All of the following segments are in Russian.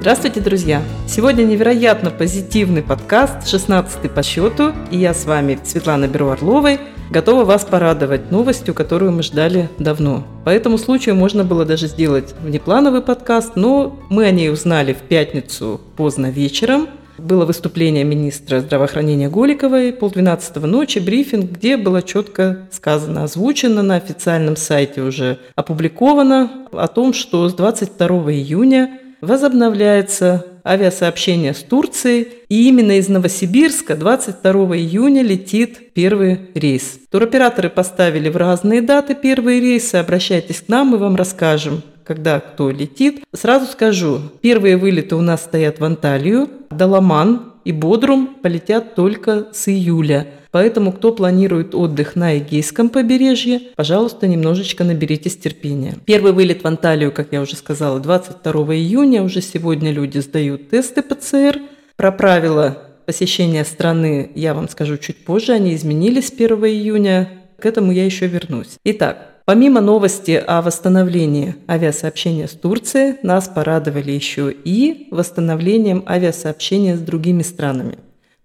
Здравствуйте, друзья! Сегодня невероятно позитивный подкаст, 16 по счету, и я с вами, Светлана Беру-Орловой, готова вас порадовать новостью, которую мы ждали давно. По этому случаю можно было даже сделать внеплановый подкаст, но мы о ней узнали в пятницу поздно вечером. Было выступление министра здравоохранения Голиковой, полдвенадцатого ночи, брифинг, где было четко сказано, озвучено на официальном сайте уже опубликовано о том, что с 22 июня возобновляется авиасообщение с Турцией, и именно из Новосибирска 22 июня летит первый рейс. Туроператоры поставили в разные даты первые рейсы, обращайтесь к нам, мы вам расскажем, когда кто летит. Сразу скажу, первые вылеты у нас стоят в Анталию, Даламан и Бодрум полетят только с июля – Поэтому, кто планирует отдых на Эгейском побережье, пожалуйста, немножечко наберитесь терпения. Первый вылет в Анталию, как я уже сказала, 22 июня. Уже сегодня люди сдают тесты ПЦР. Про правила посещения страны я вам скажу чуть позже. Они изменились с 1 июня. К этому я еще вернусь. Итак, Помимо новости о восстановлении авиасообщения с Турцией, нас порадовали еще и восстановлением авиасообщения с другими странами.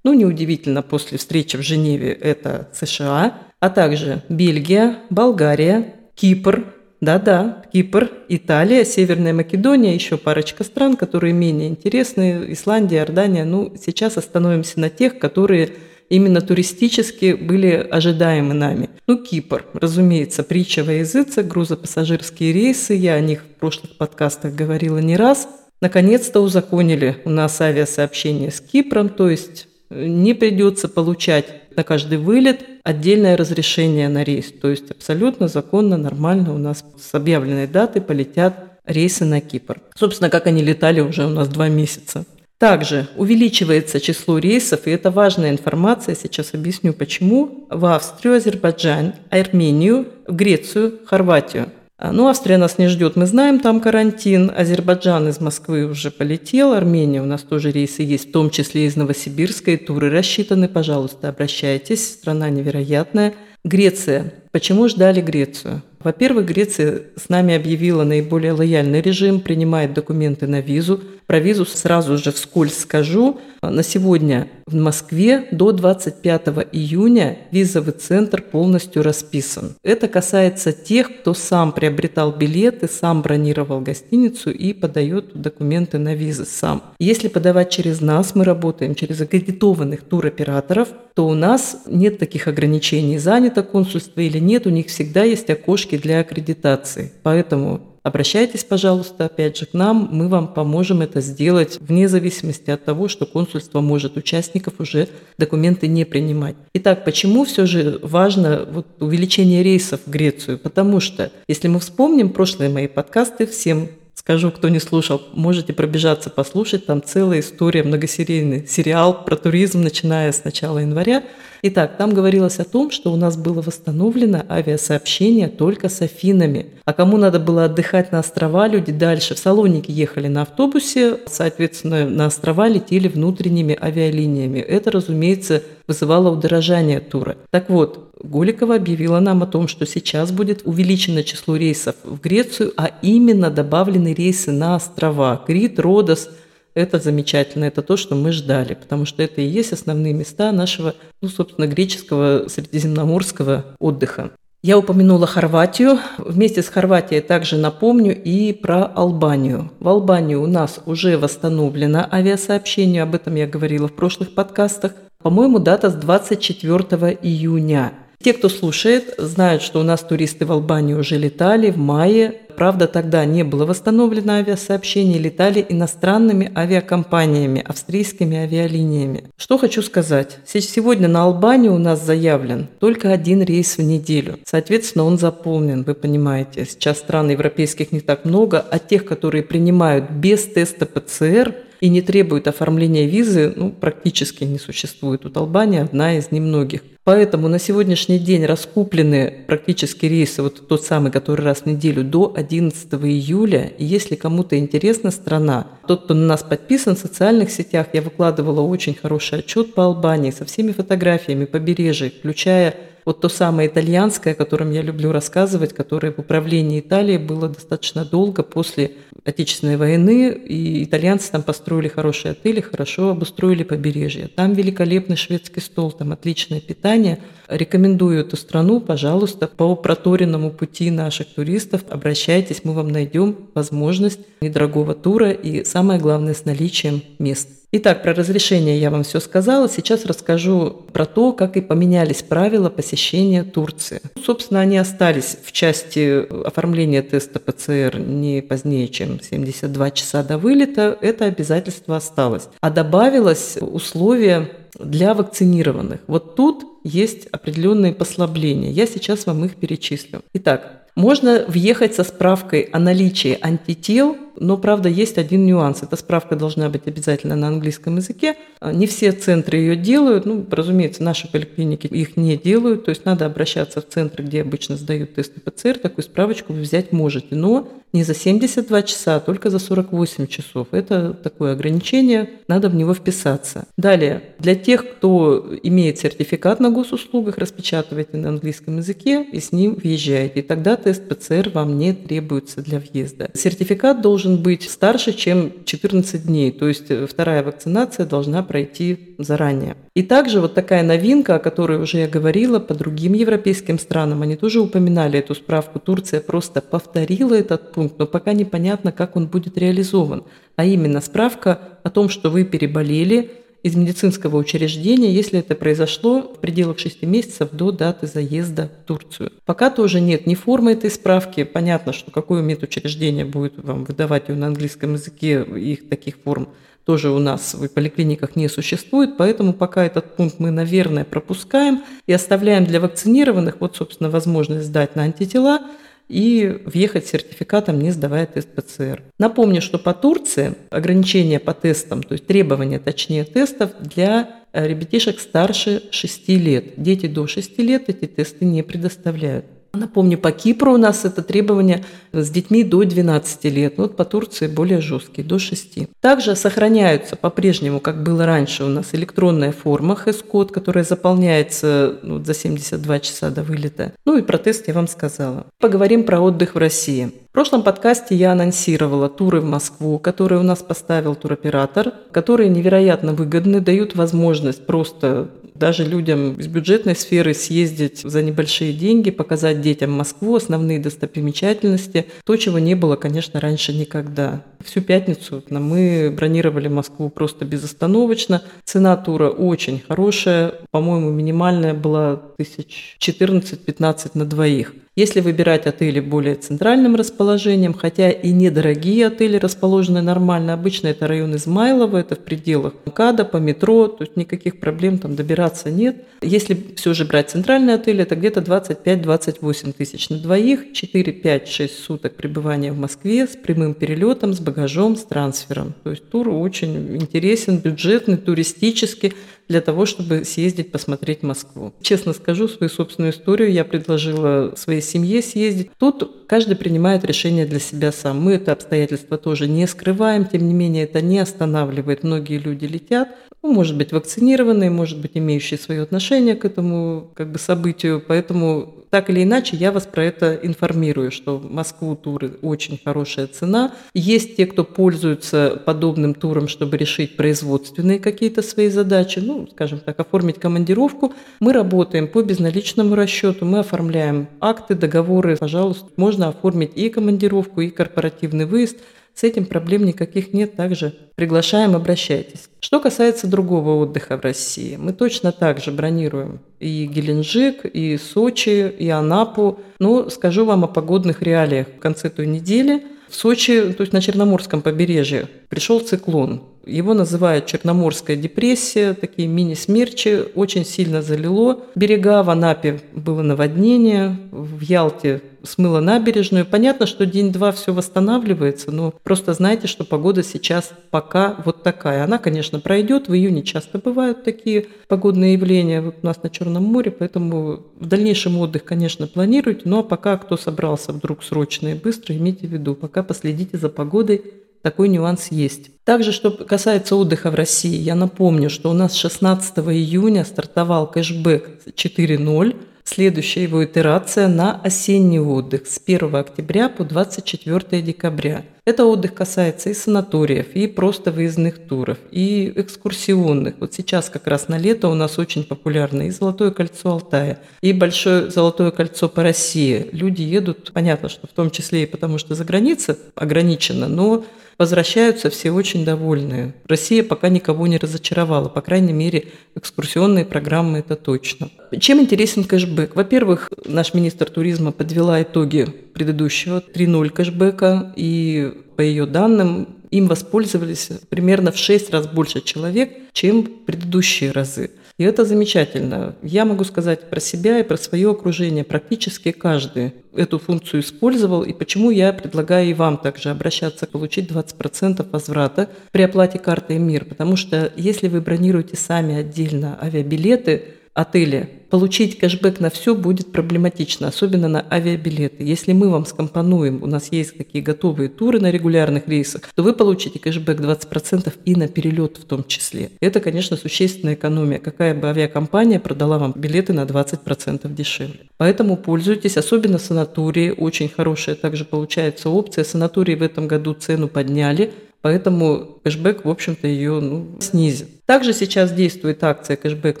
Ну, неудивительно, после встречи в Женеве это США, а также Бельгия, Болгария, Кипр, да-да, Кипр, Италия, Северная Македония, еще парочка стран, которые менее интересны, Исландия, Иордания. Ну, сейчас остановимся на тех, которые именно туристически были ожидаемы нами. Ну, Кипр, разумеется, притча во языце, грузопассажирские рейсы, я о них в прошлых подкастах говорила не раз. Наконец-то узаконили у нас авиасообщение с Кипром, то есть не придется получать на каждый вылет отдельное разрешение на рейс. То есть абсолютно законно, нормально у нас с объявленной даты полетят рейсы на Кипр. Собственно, как они летали уже у нас два месяца. Также увеличивается число рейсов, и это важная информация, сейчас объясню почему, в Австрию, Азербайджан, Армению, в Грецию, Хорватию. А, ну, Австрия нас не ждет, мы знаем, там карантин. Азербайджан из Москвы уже полетел, Армения у нас тоже рейсы есть, в том числе из Новосибирска, и туры рассчитаны. Пожалуйста, обращайтесь, страна невероятная. Греция. Почему ждали Грецию? Во-первых, Греция с нами объявила наиболее лояльный режим, принимает документы на визу. Про визу сразу же вскользь скажу. На сегодня в Москве до 25 июня визовый центр полностью расписан. Это касается тех, кто сам приобретал билеты, сам бронировал гостиницу и подает документы на визы сам. Если подавать через нас, мы работаем через аккредитованных туроператоров, то у нас нет таких ограничений, занято консульство или нет, у них всегда есть окошки для аккредитации. Поэтому Обращайтесь, пожалуйста, опять же к нам, мы вам поможем это сделать вне зависимости от того, что консульство может участников уже документы не принимать. Итак, почему все же важно вот увеличение рейсов в Грецию? Потому что, если мы вспомним прошлые мои подкасты, всем Скажу, кто не слушал, можете пробежаться, послушать. Там целая история, многосерийный сериал про туризм, начиная с начала января. Итак, там говорилось о том, что у нас было восстановлено авиасообщение только с Афинами. А кому надо было отдыхать на острова, люди дальше в Салоники ехали на автобусе, соответственно, на острова летели внутренними авиалиниями. Это, разумеется, вызывало удорожание тура. Так вот, Голикова объявила нам о том, что сейчас будет увеличено число рейсов в Грецию, а именно добавлены рейсы на острова Крит, Родос – это замечательно, это то, что мы ждали, потому что это и есть основные места нашего, ну, собственно, греческого средиземноморского отдыха. Я упомянула Хорватию. Вместе с Хорватией также напомню и про Албанию. В Албанию у нас уже восстановлено авиасообщение, об этом я говорила в прошлых подкастах. По-моему, дата с 24 июня. Те, кто слушает, знают, что у нас туристы в Албанию уже летали в мае. Правда, тогда не было восстановлено авиасообщение, летали иностранными авиакомпаниями, австрийскими авиалиниями. Что хочу сказать. Сегодня на Албанию у нас заявлен только один рейс в неделю. Соответственно, он заполнен, вы понимаете. Сейчас стран европейских не так много, а тех, которые принимают без теста ПЦР, и не требуют оформления визы, ну, практически не существует. Тут Албания одна из немногих. Поэтому на сегодняшний день раскуплены практически рейсы, вот тот самый, который раз в неделю, до 11 июля. И если кому-то интересна страна, тот, кто на нас подписан в социальных сетях, я выкладывала очень хороший отчет по Албании со всеми фотографиями побережья, включая вот то самое итальянское, о котором я люблю рассказывать, которое в управлении Италии было достаточно долго после Отечественной войны, и итальянцы там построили хорошие отели, хорошо обустроили побережье. Там великолепный шведский стол, там отличное питание. Рекомендую эту страну, пожалуйста, по проторенному пути наших туристов обращайтесь, мы вам найдем возможность недорогого тура и самое главное с наличием мест. Итак, про разрешение я вам все сказала. Сейчас расскажу про то, как и поменялись правила посещения Турции. Собственно, они остались в части оформления теста ПЦР не позднее, чем 72 часа до вылета. Это обязательство осталось. А добавилось условие для вакцинированных. Вот тут есть определенные послабления. Я сейчас вам их перечислю. Итак, можно въехать со справкой о наличии антител но, правда, есть один нюанс. Эта справка должна быть обязательно на английском языке. А, не все центры ее делают. Ну, разумеется, наши поликлиники их не делают. То есть надо обращаться в центры, где обычно сдают тесты ПЦР. Такую справочку вы взять можете. Но не за 72 часа, а только за 48 часов. Это такое ограничение, надо в него вписаться. Далее, для тех, кто имеет сертификат на госуслугах, распечатывайте на английском языке и с ним въезжаете. И тогда тест ПЦР вам не требуется для въезда. Сертификат должен быть старше, чем 14 дней, то есть э, вторая вакцинация должна пройти заранее. И также вот такая новинка, о которой уже я говорила по другим европейским странам, они тоже упоминали эту справку. Турция просто повторила этот пункт, но пока непонятно, как он будет реализован. А именно справка о том, что вы переболели, из медицинского учреждения, если это произошло в пределах 6 месяцев до даты заезда в Турцию. Пока тоже нет ни формы этой справки. Понятно, что какое медучреждение будет вам выдавать ее на английском языке, их таких форм тоже у нас в поликлиниках не существует, поэтому пока этот пункт мы, наверное, пропускаем и оставляем для вакцинированных вот, собственно, возможность сдать на антитела – и въехать сертификатом, не сдавая тест ПЦР. Напомню, что по Турции ограничения по тестам, то есть требования, точнее, тестов для э, ребятишек старше 6 лет. Дети до 6 лет эти тесты не предоставляют. Напомню, по Кипру у нас это требование с детьми до 12 лет. Вот по Турции более жесткие, до 6. Также сохраняются по-прежнему, как было раньше, у нас электронная форма HES-код, которая заполняется ну, за 72 часа до вылета. Ну и про тест я вам сказала. Поговорим про отдых в России. В прошлом подкасте я анонсировала туры в Москву, которые у нас поставил туроператор, которые невероятно выгодны, дают возможность просто даже людям из бюджетной сферы съездить за небольшие деньги, показать детям Москву, основные достопримечательности, то, чего не было, конечно, раньше никогда. Всю пятницу мы бронировали Москву просто безостановочно. Цена тура очень хорошая, по-моему, минимальная была тысяч 14-15 на двоих. Если выбирать отели более центральным расположением, хотя и недорогие отели расположены нормально, обычно это район Измайлова, это в пределах МКАДа, по метро, то есть никаких проблем там добираться нет. Если все же брать центральный отель, это где-то 25-28 тысяч на двоих, 4, 5, 6 суток пребывания в Москве с прямым перелетом, с багажом, с трансфером. То есть тур очень интересен, бюджетный, туристический, для того, чтобы съездить посмотреть Москву. Честно скажу свою собственную историю, я предложила своей семье съездить. Тут каждый принимает решение для себя сам. Мы это обстоятельство тоже не скрываем, тем не менее это не останавливает. Многие люди летят, ну, может быть, вакцинированные, может быть, имеющие свое отношение к этому как бы, событию. Поэтому так или иначе я вас про это информирую, что в Москву туры очень хорошая цена. Есть те, кто пользуются подобным туром, чтобы решить производственные какие-то свои задачи, ну, скажем так, оформить командировку. Мы работаем по безналичному расчету, мы оформляем акты, договоры. Пожалуйста, можно оформить и командировку, и корпоративный выезд – с этим проблем никаких нет, также приглашаем, обращайтесь. Что касается другого отдыха в России, мы точно так же бронируем и Геленджик, и Сочи, и Анапу. Но скажу вам о погодных реалиях. В конце той недели в Сочи, то есть на Черноморском побережье, пришел циклон. Его называют Черноморская депрессия, такие мини-смерчи, очень сильно залило. Берега в Анапе было наводнение, в Ялте смыло набережную. Понятно, что день-два все восстанавливается, но просто знайте, что погода сейчас пока вот такая. Она, конечно, пройдет. В июне часто бывают такие погодные явления вот у нас на Черном море, поэтому в дальнейшем отдых, конечно, планируйте. Но пока кто собрался вдруг срочно и быстро, имейте в виду, пока последите за погодой, такой нюанс есть. Также, что касается отдыха в России, я напомню, что у нас 16 июня стартовал кэшбэк 4.0. следующая его итерация на осенний отдых с 1 октября по 24 декабря. Это отдых касается и санаториев, и просто выездных туров, и экскурсионных. Вот сейчас как раз на лето у нас очень популярно и Золотое кольцо Алтая, и Большое Золотое кольцо по России. Люди едут, понятно, что в том числе и потому, что за граница ограничена, но возвращаются все очень довольные. Россия пока никого не разочаровала, по крайней мере, экскурсионные программы это точно. Чем интересен кэшбэк? Во-первых, наш министр туризма подвела итоги предыдущего 3.0 кэшбэка, и по ее данным им воспользовались примерно в 6 раз больше человек, чем предыдущие разы. И это замечательно. Я могу сказать про себя и про свое окружение. Практически каждый эту функцию использовал. И почему я предлагаю и вам также обращаться, получить 20% возврата при оплате картой МИР. Потому что если вы бронируете сами отдельно авиабилеты, отеле, получить кэшбэк на все будет проблематично, особенно на авиабилеты. Если мы вам скомпонуем, у нас есть такие готовые туры на регулярных рейсах, то вы получите кэшбэк 20% и на перелет в том числе. Это, конечно, существенная экономия. Какая бы авиакомпания продала вам билеты на 20% дешевле. Поэтому пользуйтесь, особенно санатории. Очень хорошая также получается опция. Санатории в этом году цену подняли. Поэтому кэшбэк, в общем-то, ее ну, снизит. Также сейчас действует акция кэшбэк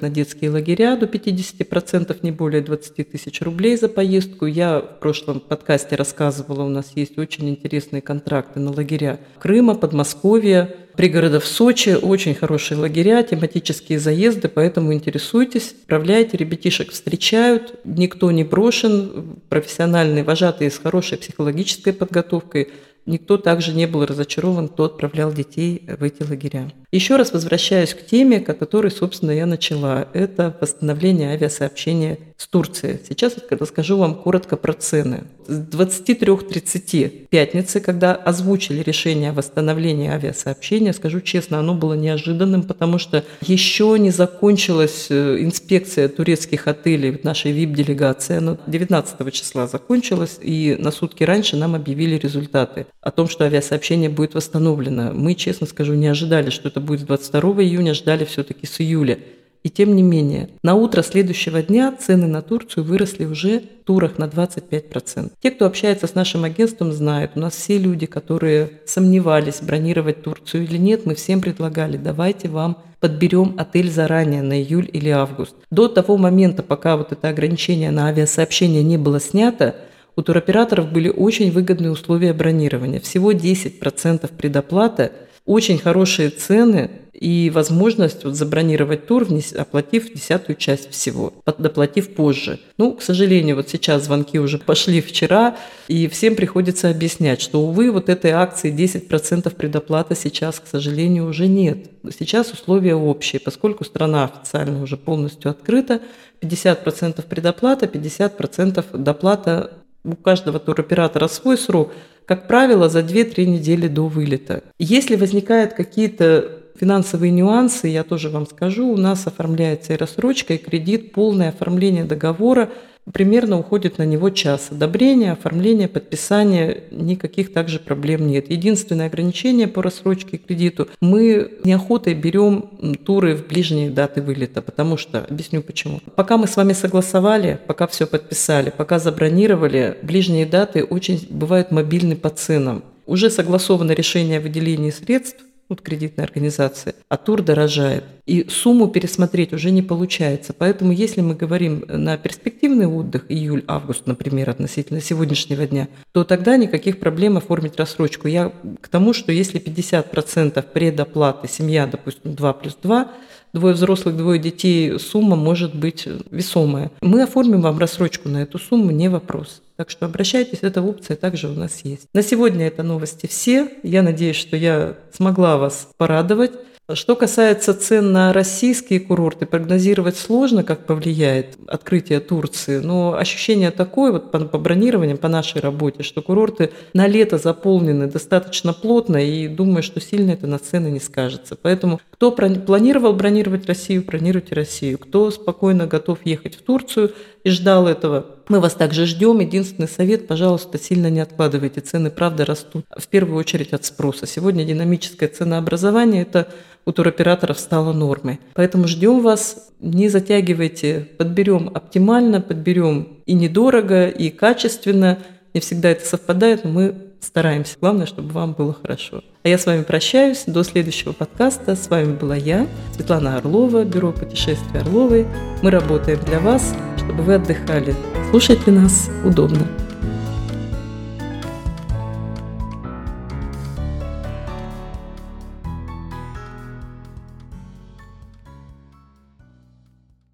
на детские лагеря до 50%, не более 20 тысяч рублей за поездку. Я в прошлом подкасте рассказывала, у нас есть очень интересные контракты на лагеря Крыма, Подмосковья, пригородов Сочи. Очень хорошие лагеря, тематические заезды, поэтому интересуйтесь, отправляйте, ребятишек встречают, никто не брошен, профессиональные вожатые с хорошей психологической подготовкой – Никто также не был разочарован, кто отправлял детей в эти лагеря. Еще раз возвращаюсь к теме, о которой, собственно, я начала. Это восстановление авиасообщения с Турцией. Сейчас расскажу вам коротко про цены. С 23.30 пятницы, когда озвучили решение о восстановлении авиасообщения, скажу честно, оно было неожиданным, потому что еще не закончилась э, инспекция турецких отелей нашей ВИП-делегации. Она 19 числа закончилась, и на сутки раньше нам объявили результаты о том, что авиасообщение будет восстановлено. Мы, честно скажу, не ожидали, что это будет 22 июня, ждали все-таки с июля. И тем не менее, на утро следующего дня цены на Турцию выросли уже в турах на 25%. Те, кто общается с нашим агентством, знают, у нас все люди, которые сомневались, бронировать Турцию или нет, мы всем предлагали, давайте вам подберем отель заранее на июль или август. До того момента, пока вот это ограничение на авиасообщение не было снято, у туроператоров были очень выгодные условия бронирования. Всего 10% предоплата – очень хорошие цены и возможность вот забронировать тур, оплатив десятую часть всего, доплатив позже. Ну, к сожалению, вот сейчас звонки уже пошли вчера, и всем приходится объяснять, что, увы, вот этой акции 10% предоплата сейчас, к сожалению, уже нет. Сейчас условия общие, поскольку страна официально уже полностью открыта, 50% предоплата, 50% доплата у каждого туроператора свой срок, как правило, за 2-3 недели до вылета. Если возникают какие-то финансовые нюансы, я тоже вам скажу, у нас оформляется и рассрочка, и кредит, полное оформление договора – примерно уходит на него час. Одобрение, оформление, подписание, никаких также проблем нет. Единственное ограничение по рассрочке кредиту, мы неохотой берем туры в ближние даты вылета, потому что, объясню почему. Пока мы с вами согласовали, пока все подписали, пока забронировали, ближние даты очень бывают мобильны по ценам. Уже согласовано решение о выделении средств, вот кредитной организации, а тур дорожает. И сумму пересмотреть уже не получается. Поэтому если мы говорим на перспективный отдых, июль-август, например, относительно сегодняшнего дня, то тогда никаких проблем оформить рассрочку. Я к тому, что если 50% предоплаты, семья, допустим, 2 плюс 2, двое взрослых, двое детей, сумма может быть весомая. Мы оформим вам рассрочку на эту сумму, не вопрос. Так что обращайтесь, эта опция также у нас есть. На сегодня это новости все. Я надеюсь, что я смогла вас порадовать. Что касается цен на российские курорты, прогнозировать сложно, как повлияет открытие Турции, но ощущение такое вот по, по бронированиям, по нашей работе, что курорты на лето заполнены достаточно плотно, и думаю, что сильно это на цены не скажется. Поэтому кто планировал бронировать Россию, бронируйте Россию. Кто спокойно готов ехать в Турцию, и ждал этого. Мы вас также ждем. Единственный совет, пожалуйста, сильно не откладывайте. Цены, правда, растут. В первую очередь от спроса. Сегодня динамическое ценообразование – это у туроператоров стало нормой. Поэтому ждем вас, не затягивайте, подберем оптимально, подберем и недорого, и качественно. Не всегда это совпадает, но мы стараемся. Главное, чтобы вам было хорошо. А я с вами прощаюсь. До следующего подкаста. С вами была я, Светлана Орлова, Бюро путешествий Орловой. Мы работаем для вас, чтобы вы отдыхали. Слушайте нас удобно.